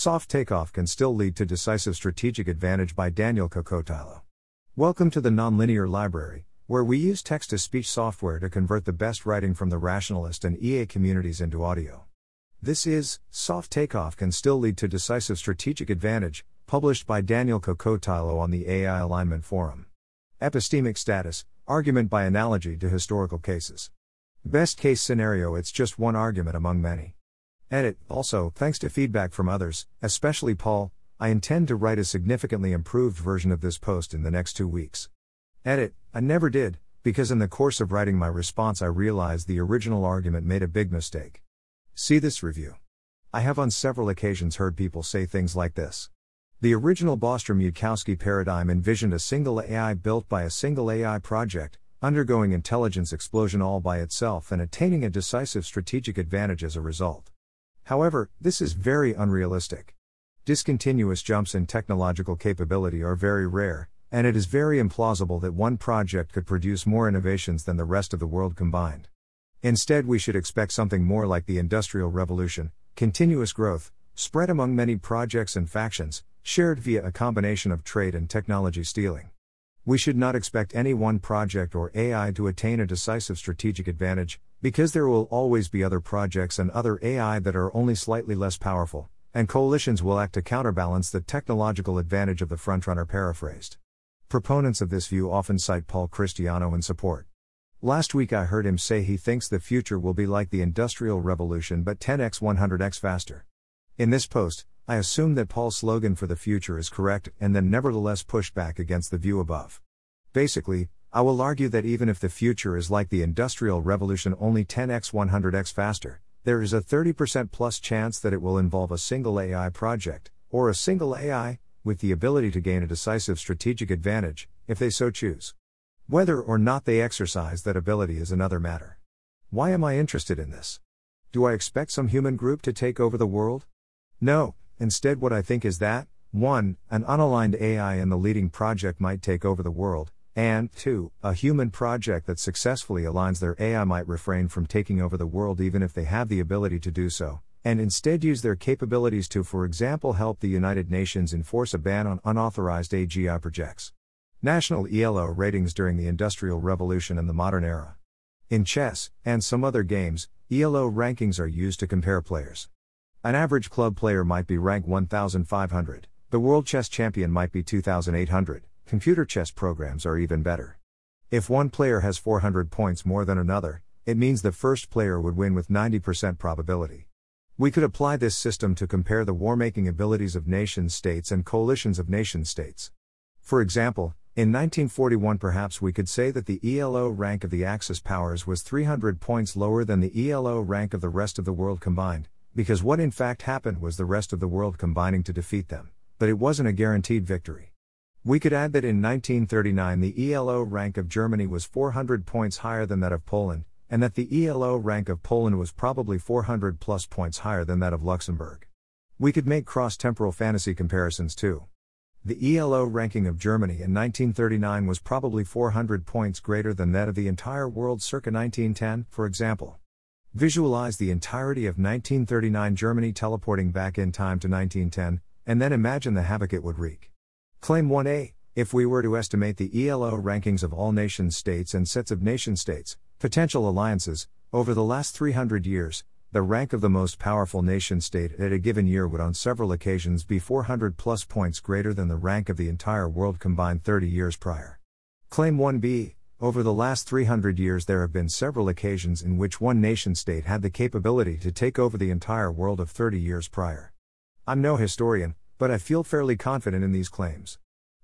Soft Takeoff Can Still Lead to Decisive Strategic Advantage by Daniel Kokotajlo. Welcome to the Nonlinear Library, where we use text to speech software to convert the best writing from the rationalist and EA communities into audio. This is Soft Takeoff Can Still Lead to Decisive Strategic Advantage, published by Daniel Kokotajlo on the AI Alignment Forum. Epistemic status Argument by analogy to historical cases. Best case scenario it's just one argument among many. Edit. Also, thanks to feedback from others, especially Paul, I intend to write a significantly improved version of this post in the next two weeks. Edit. I never did, because in the course of writing my response I realized the original argument made a big mistake. See this review. I have on several occasions heard people say things like this. The original Bostrom Yudkowsky paradigm envisioned a single AI built by a single AI project, undergoing intelligence explosion all by itself and attaining a decisive strategic advantage as a result. However, this is very unrealistic. Discontinuous jumps in technological capability are very rare, and it is very implausible that one project could produce more innovations than the rest of the world combined. Instead, we should expect something more like the Industrial Revolution continuous growth, spread among many projects and factions, shared via a combination of trade and technology stealing. We should not expect any one project or AI to attain a decisive strategic advantage, because there will always be other projects and other AI that are only slightly less powerful, and coalitions will act to counterbalance the technological advantage of the frontrunner paraphrased. Proponents of this view often cite Paul Christiano in support. Last week I heard him say he thinks the future will be like the Industrial Revolution but 10x 100x faster. In this post, I assume that Paul's slogan for the future is correct and then nevertheless push back against the view above. Basically, I will argue that even if the future is like the Industrial Revolution only 10x 100x faster, there is a 30% plus chance that it will involve a single AI project, or a single AI, with the ability to gain a decisive strategic advantage, if they so choose. Whether or not they exercise that ability is another matter. Why am I interested in this? Do I expect some human group to take over the world? No, instead, what I think is that 1. An unaligned AI in the leading project might take over the world, and, 2. A human project that successfully aligns their AI might refrain from taking over the world even if they have the ability to do so, and instead use their capabilities to, for example, help the United Nations enforce a ban on unauthorized AGI projects. National ELO ratings during the Industrial Revolution and the modern era. In chess, and some other games, ELO rankings are used to compare players. An average club player might be ranked 1500, the world chess champion might be 2800. Computer chess programs are even better. If one player has 400 points more than another, it means the first player would win with 90% probability. We could apply this system to compare the war making abilities of nation states and coalitions of nation states. For example, in 1941, perhaps we could say that the ELO rank of the Axis powers was 300 points lower than the ELO rank of the rest of the world combined, because what in fact happened was the rest of the world combining to defeat them, but it wasn't a guaranteed victory. We could add that in 1939 the ELO rank of Germany was 400 points higher than that of Poland, and that the ELO rank of Poland was probably 400 plus points higher than that of Luxembourg. We could make cross temporal fantasy comparisons too. The ELO ranking of Germany in 1939 was probably 400 points greater than that of the entire world circa 1910, for example. Visualize the entirety of 1939 Germany teleporting back in time to 1910, and then imagine the havoc it would wreak. Claim 1a If we were to estimate the ELO rankings of all nation states and sets of nation states, potential alliances, over the last 300 years, the rank of the most powerful nation state at a given year would on several occasions be 400 plus points greater than the rank of the entire world combined 30 years prior. Claim 1b Over the last 300 years, there have been several occasions in which one nation state had the capability to take over the entire world of 30 years prior. I'm no historian, but I feel fairly confident in these claims.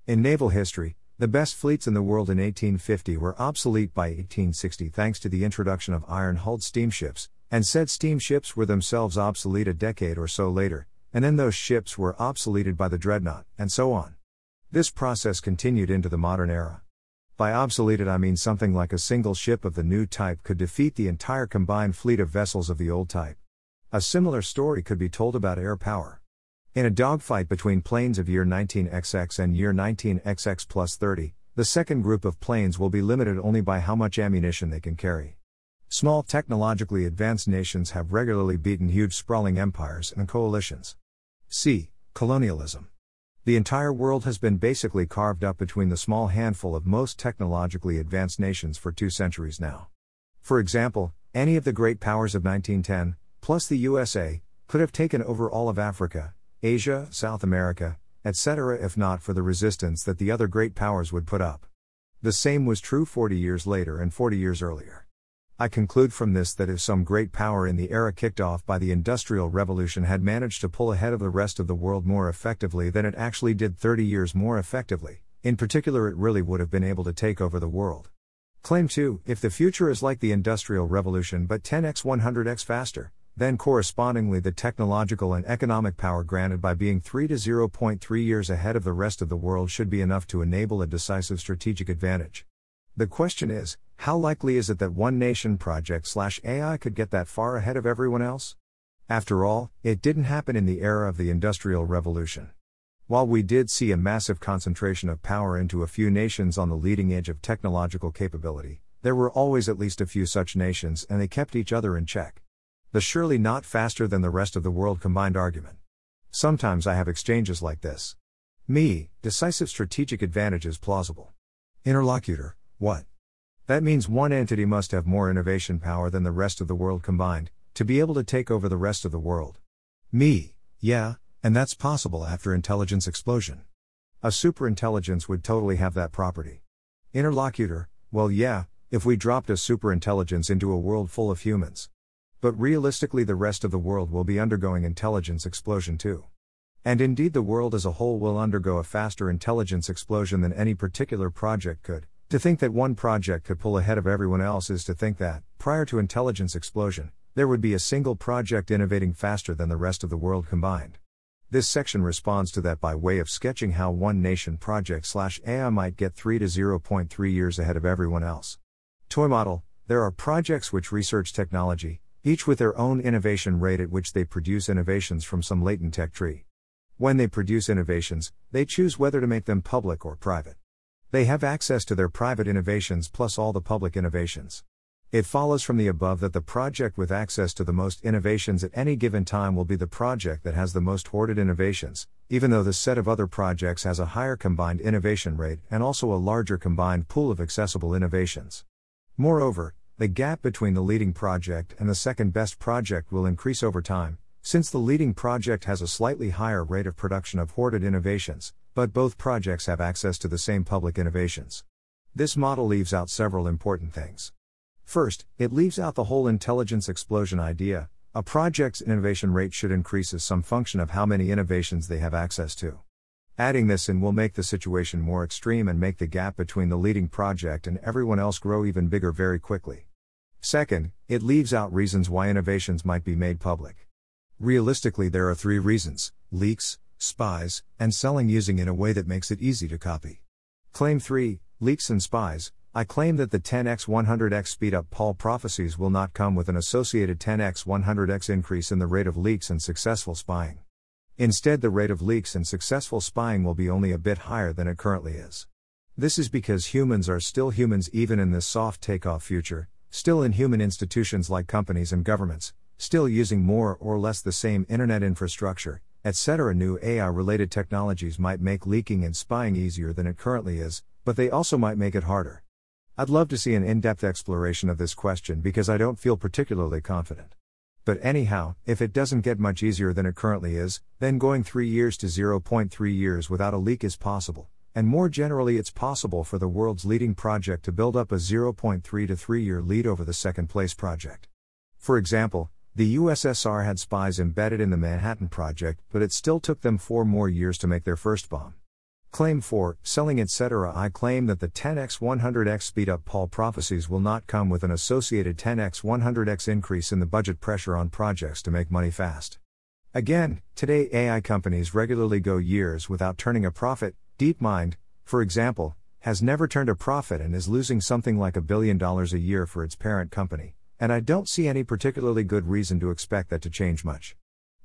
In naval history, the best fleets in the world in 1850 were obsolete by 1860 thanks to the introduction of iron hulled steamships, and said steamships were themselves obsolete a decade or so later, and then those ships were obsoleted by the dreadnought, and so on. This process continued into the modern era. By obsoleted, I mean something like a single ship of the new type could defeat the entire combined fleet of vessels of the old type. A similar story could be told about air power. In a dogfight between planes of year 19XX and year 19XX plus 30, the second group of planes will be limited only by how much ammunition they can carry. Small technologically advanced nations have regularly beaten huge sprawling empires and coalitions. C. Colonialism. The entire world has been basically carved up between the small handful of most technologically advanced nations for two centuries now. For example, any of the great powers of 1910, plus the USA, could have taken over all of Africa, Asia, South America, etc., if not for the resistance that the other great powers would put up. The same was true 40 years later and 40 years earlier. I conclude from this that if some great power in the era kicked off by the Industrial Revolution had managed to pull ahead of the rest of the world more effectively than it actually did 30 years more effectively, in particular, it really would have been able to take over the world. Claim 2 If the future is like the Industrial Revolution but 10x 100x faster, then correspondingly the technological and economic power granted by being 3 to 0.3 years ahead of the rest of the world should be enough to enable a decisive strategic advantage. The question is, how likely is it that one nation project slash AI could get that far ahead of everyone else? After all, it didn't happen in the era of the Industrial Revolution. While we did see a massive concentration of power into a few nations on the leading edge of technological capability, there were always at least a few such nations and they kept each other in check. The surely not faster than the rest of the world combined argument. Sometimes I have exchanges like this. Me, decisive strategic advantage is plausible. Interlocutor, what? That means one entity must have more innovation power than the rest of the world combined, to be able to take over the rest of the world. Me, yeah, and that's possible after intelligence explosion. A superintelligence would totally have that property. Interlocutor, well, yeah, if we dropped a superintelligence into a world full of humans. But realistically, the rest of the world will be undergoing intelligence explosion too. And indeed, the world as a whole will undergo a faster intelligence explosion than any particular project could, to think that one project could pull ahead of everyone else is to think that, prior to intelligence explosion, there would be a single project innovating faster than the rest of the world combined. This section responds to that by way of sketching how one nation project slash AI might get 3 to 0.3 years ahead of everyone else. Toy model There are projects which research technology, each with their own innovation rate at which they produce innovations from some latent tech tree. When they produce innovations, they choose whether to make them public or private. They have access to their private innovations plus all the public innovations. It follows from the above that the project with access to the most innovations at any given time will be the project that has the most hoarded innovations, even though the set of other projects has a higher combined innovation rate and also a larger combined pool of accessible innovations. Moreover, the gap between the leading project and the second best project will increase over time, since the leading project has a slightly higher rate of production of hoarded innovations, but both projects have access to the same public innovations. This model leaves out several important things. First, it leaves out the whole intelligence explosion idea. A project's innovation rate should increase as some function of how many innovations they have access to. Adding this in will make the situation more extreme and make the gap between the leading project and everyone else grow even bigger very quickly. Second, it leaves out reasons why innovations might be made public. Realistically, there are three reasons leaks, spies, and selling using in a way that makes it easy to copy. Claim 3 Leaks and Spies. I claim that the 10x 100x speed up Paul prophecies will not come with an associated 10x 100x increase in the rate of leaks and successful spying. Instead, the rate of leaks and successful spying will be only a bit higher than it currently is. This is because humans are still humans even in this soft takeoff future, still in human institutions like companies and governments, still using more or less the same internet infrastructure, etc. New AI related technologies might make leaking and spying easier than it currently is, but they also might make it harder. I'd love to see an in depth exploration of this question because I don't feel particularly confident. But anyhow, if it doesn't get much easier than it currently is, then going 3 years to 0.3 years without a leak is possible, and more generally, it's possible for the world's leading project to build up a 0.3 to 3 year lead over the second place project. For example, the USSR had spies embedded in the Manhattan Project, but it still took them four more years to make their first bomb. Claim 4 Selling etc. I claim that the 10x 100x speed up Paul prophecies will not come with an associated 10x 100x increase in the budget pressure on projects to make money fast. Again, today AI companies regularly go years without turning a profit. DeepMind, for example, has never turned a profit and is losing something like a billion dollars a year for its parent company and I don't see any particularly good reason to expect that to change much.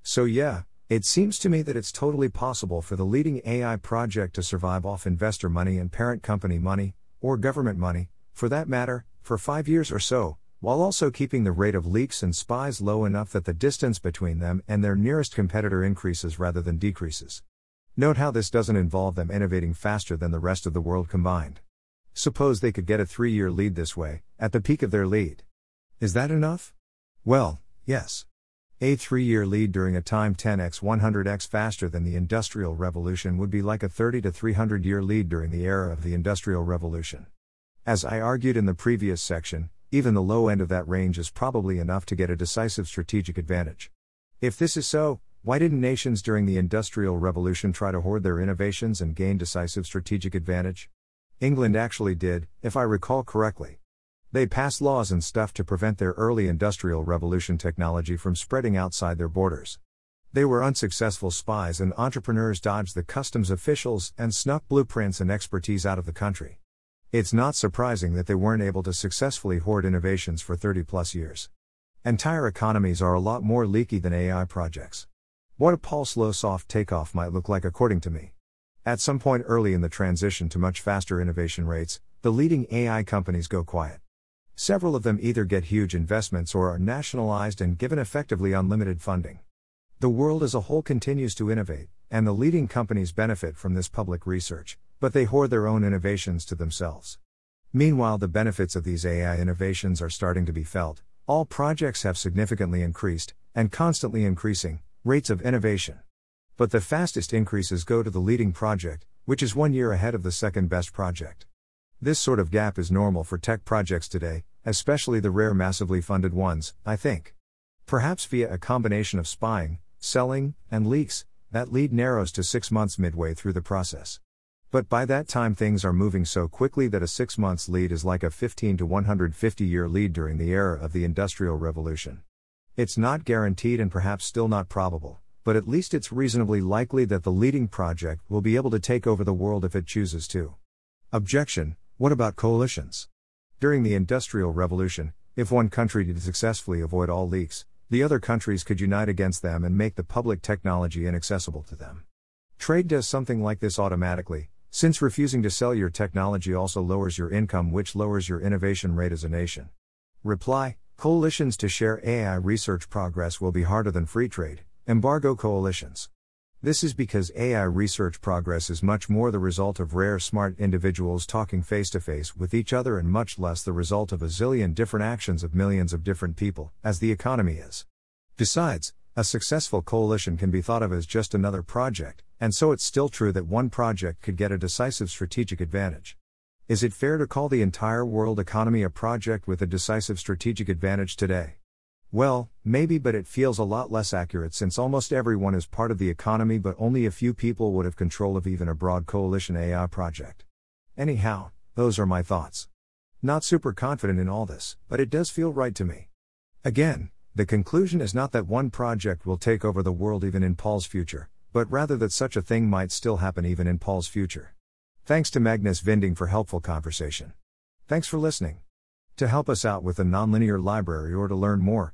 So, yeah, it seems to me that it's totally possible for the leading AI project to survive off investor money and parent company money, or government money, for that matter, for five years or so, while also keeping the rate of leaks and spies low enough that the distance between them and their nearest competitor increases rather than decreases. Note how this doesn't involve them innovating faster than the rest of the world combined. Suppose they could get a three year lead this way, at the peak of their lead. Is that enough? Well, yes. A three year lead during a time 10x 100x faster than the Industrial Revolution would be like a 30 to 300 year lead during the era of the Industrial Revolution. As I argued in the previous section, even the low end of that range is probably enough to get a decisive strategic advantage. If this is so, why didn't nations during the Industrial Revolution try to hoard their innovations and gain decisive strategic advantage? England actually did, if I recall correctly. They passed laws and stuff to prevent their early Industrial Revolution technology from spreading outside their borders. They were unsuccessful spies, and entrepreneurs dodged the customs officials and snuck blueprints and expertise out of the country. It's not surprising that they weren't able to successfully hoard innovations for 30 plus years. Entire economies are a lot more leaky than AI projects. What a Paul slow soft takeoff might look like, according to me. At some point early in the transition to much faster innovation rates, the leading AI companies go quiet. Several of them either get huge investments or are nationalized and given effectively unlimited funding. The world as a whole continues to innovate, and the leading companies benefit from this public research, but they hoard their own innovations to themselves. Meanwhile, the benefits of these AI innovations are starting to be felt. All projects have significantly increased, and constantly increasing, rates of innovation. But the fastest increases go to the leading project, which is one year ahead of the second best project. This sort of gap is normal for tech projects today, especially the rare massively funded ones, I think. Perhaps via a combination of spying, selling, and leaks, that lead narrows to six months midway through the process. But by that time, things are moving so quickly that a six months lead is like a 15 to 150 year lead during the era of the Industrial Revolution. It's not guaranteed and perhaps still not probable, but at least it's reasonably likely that the leading project will be able to take over the world if it chooses to. Objection What about coalitions? During the Industrial Revolution, if one country did successfully avoid all leaks, the other countries could unite against them and make the public technology inaccessible to them. Trade does something like this automatically, since refusing to sell your technology also lowers your income, which lowers your innovation rate as a nation. Reply Coalitions to share AI research progress will be harder than free trade, embargo coalitions. This is because AI research progress is much more the result of rare smart individuals talking face to face with each other and much less the result of a zillion different actions of millions of different people, as the economy is. Besides, a successful coalition can be thought of as just another project, and so it's still true that one project could get a decisive strategic advantage. Is it fair to call the entire world economy a project with a decisive strategic advantage today? Well, maybe, but it feels a lot less accurate since almost everyone is part of the economy, but only a few people would have control of even a broad coalition AI project. Anyhow, those are my thoughts. Not super confident in all this, but it does feel right to me. Again, the conclusion is not that one project will take over the world even in Paul's future, but rather that such a thing might still happen even in Paul's future. Thanks to Magnus Vinding for helpful conversation. Thanks for listening. To help us out with the nonlinear library or to learn more,